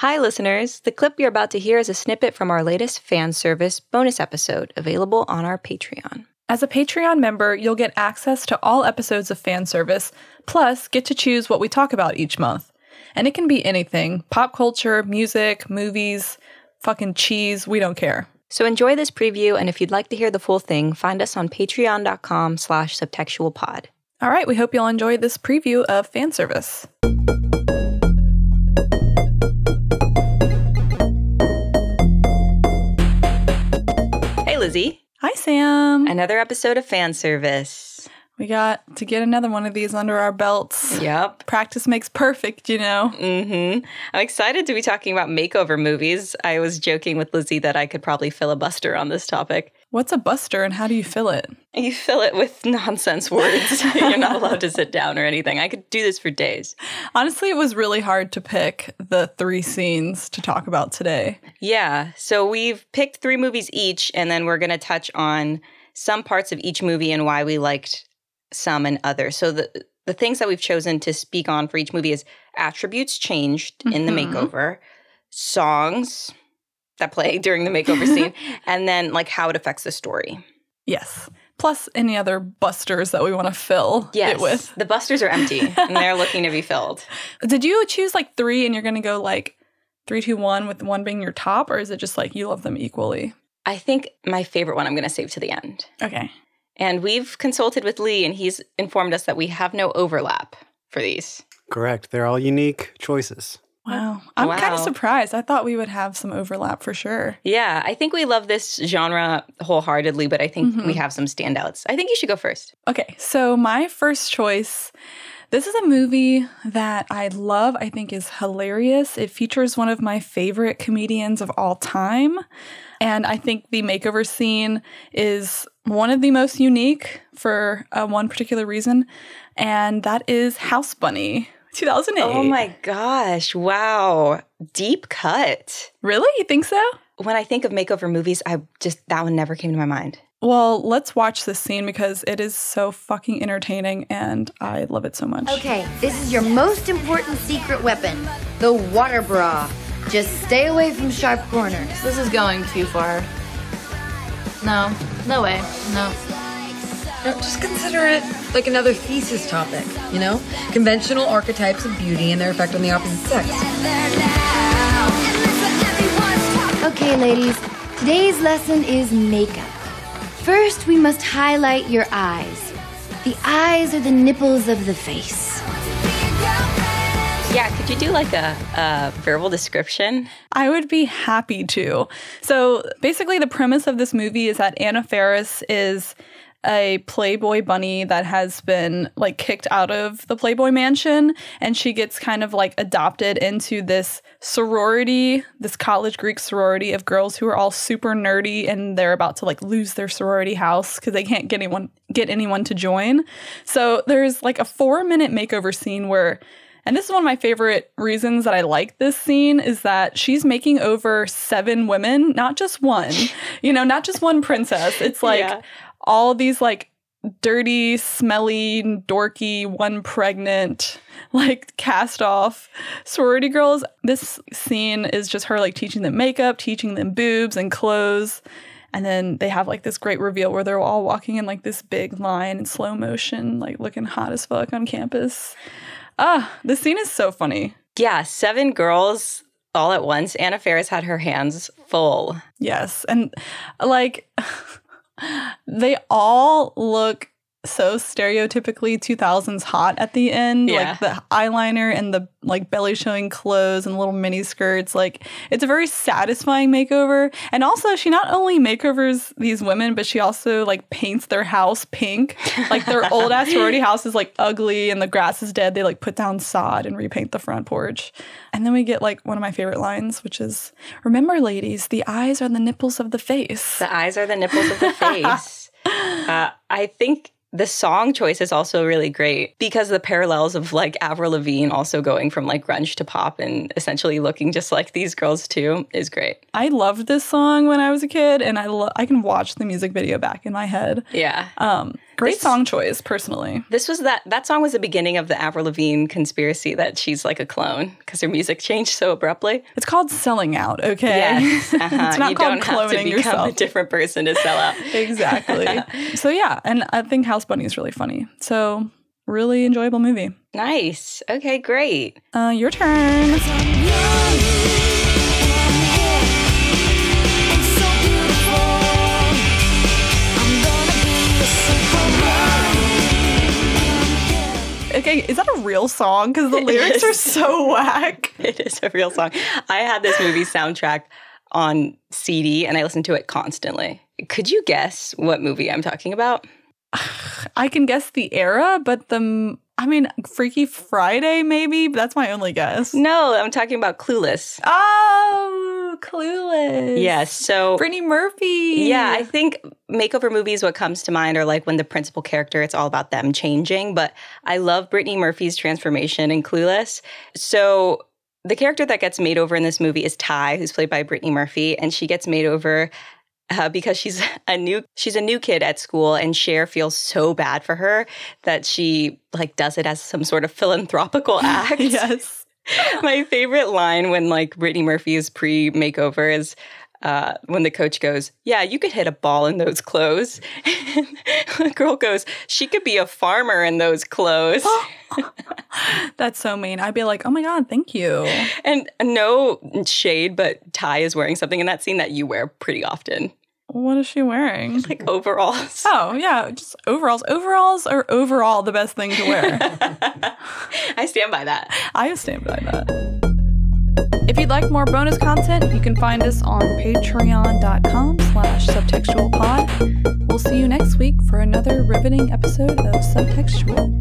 Hi, listeners. The clip you're about to hear is a snippet from our latest fan service bonus episode available on our Patreon. As a Patreon member, you'll get access to all episodes of fan service, plus, get to choose what we talk about each month. And it can be anything pop culture, music, movies, fucking cheese, we don't care. So enjoy this preview, and if you'd like to hear the full thing, find us on patreon.com slash subtextualpod. All right, we hope you'll enjoy this preview of fan service. Lizzie. Hi, Sam. Another episode of fan service. We got to get another one of these under our belts. Yep. Practice makes perfect, you know? Mm-hmm. I'm excited to be talking about makeover movies. I was joking with Lizzie that I could probably filibuster on this topic. What's a buster and how do you fill it? You fill it with nonsense words. You're not allowed to sit down or anything. I could do this for days. Honestly, it was really hard to pick the three scenes to talk about today. Yeah. So we've picked three movies each, and then we're going to touch on some parts of each movie and why we liked some and others. So the the things that we've chosen to speak on for each movie is attributes changed in the Mhm. makeover, songs that play during the makeover scene, and then like how it affects the story. Yes. Plus any other busters that we want to fill Yes, it with. the busters are empty and they're looking to be filled. Did you choose like three and you're going to go like three, two, one with one being your top, or is it just like you love them equally? I think my favorite one I'm going to save to the end. Okay. And we've consulted with Lee, and he's informed us that we have no overlap for these. Correct. They're all unique choices. Wow. I'm kind of surprised. I thought we would have some overlap for sure. Yeah, I think we love this genre wholeheartedly, but I think Mhm. we have some standouts. I think you should go first. Okay, so my first choice. This is a movie that I love. I think is hilarious. It features one of my favorite comedians of all time. And I think the makeover scene is one of the most unique for uh, one particular reason. And that is House Bunny, 2008. Oh my gosh, wow. Deep cut. Really? You think so? When I think of makeover movies, I just, that one never came to my mind. Well, let's watch this scene because it is so fucking entertaining and I love it so much. Okay, this is your most important secret weapon the water bra. Just stay away from sharp corners. This is going too far. No, no way. No. No, just consider it like another thesis topic, you know? Conventional archetypes of beauty and their effect on the opposite sex. Okay, ladies, today's lesson is makeup. First, we must highlight your eyes. The eyes are the nipples of the face. Yeah, could you do like a, a verbal description? I would be happy to. So basically, the premise of this movie is that Anna Faris is a Playboy bunny that has been like kicked out of the Playboy mansion and she gets kind of like adopted into this sorority, this college Greek sorority of girls who are all super nerdy and they're about to like lose their sorority house because they can't get anyone get anyone to join. So there's like a 4-minute makeover scene where and this is one of my favorite reasons that I like this scene is that she's making over seven women, not just one, you know, not just one princess. It's like Yeah. All these like dirty, smelly, dorky, one pregnant, like cast off sorority girls. This scene is just her like teaching them makeup, teaching them boobs and clothes. And then they have like this great reveal where they're all walking in like this big line in slow motion, like looking hot as fuck on campus. Ah, this scene is so funny. Yeah, seven girls all at once. Anna Faris had her hands full. Yes. And like they all look so stereotypically 2000s hot at the end Yeah. like the eyeliner and the like belly showing clothes and little mini skirts. Like it's a very satisfying makeover. And also she not only makeovers these women but she also like paints their house pink. Like their old ass sorority house is like ugly and the grass is dead. They like put down sod and repaint the front porch. And then we get like one of my favorite lines which is remember ladies the eyes are the nipples of the face. The eyes are the nipples of the face. uh, I think the song choice is also really great because the parallels of like Avril Lavigne also going from like grunge to pop and essentially looking just like these girls too is great. I loved this song when I was a kid, and I lo- I can watch the music video back in my head. Yeah. Um, Great This- song choice, personally. This was that that song was the beginning of the Avril Lavigne conspiracy that she's like a clone because her music changed so abruptly. It's called selling out, okay? Yes, uh-huh. it's not you called don't have to cloning become yourself. a different person to sell out. exactly. so yeah, and I think House Bunny is really funny. So really enjoyable movie. Nice. Okay, great. Uh, your turn. Is that a real song? Because the lyrics are so whack. It is a real song. I had this movie soundtrack on CD and I listened to it constantly. Could you guess what movie I'm talking about? I can guess the era, but the I mean, Freaky Friday maybe. That's my only guess. No, I'm talking about Clueless. Oh, Clueless. Yes. So Brittany Murphy. Yeah, I think makeover movies, what comes to mind are like when the principal character, it's all about them changing. But I love Brittany Murphy's transformation in Clueless. So the character that gets made over in this movie is Tai, who's played by Brittany Murphy, and she gets made over. Uh, because she's a new she's a new kid at school and Cher feels so bad for her that she like does it as some sort of philanthropical act. yes. My favorite line when like Brittany Murphy is pre makeover is uh, when the coach goes, "Yeah, you could hit a ball in those clothes." And the girl goes, "She could be a farmer in those clothes." That's so mean. I'd be like, oh my God, thank you. and no shade, but Tai is wearing something in that scene that you wear pretty often, What is she wearing? like overalls. Oh, yeah, just overalls. Overalls are overall the best thing to wear. I stand by that. I stand by that. If you'd like more bonus content, you can find us on patreon.com slash subtextualpod. We'll see you next week for another riveting episode of Subtextual.